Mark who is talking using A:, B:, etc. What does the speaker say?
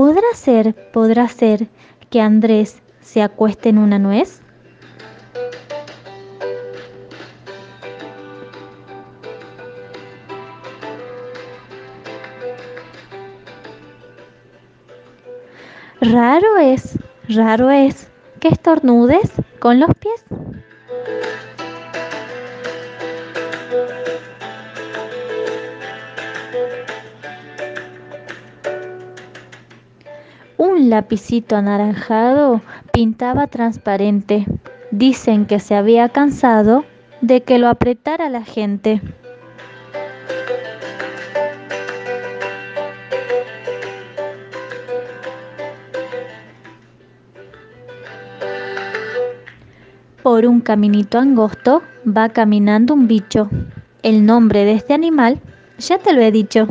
A: ¿Podrá ser, podrá ser que Andrés se acueste en una nuez? Raro es, raro es que estornudes con los pies. Un lapicito anaranjado pintaba transparente. Dicen que se había cansado de que lo apretara la gente. Por un caminito angosto va caminando un bicho. El nombre de este animal ya te lo he dicho.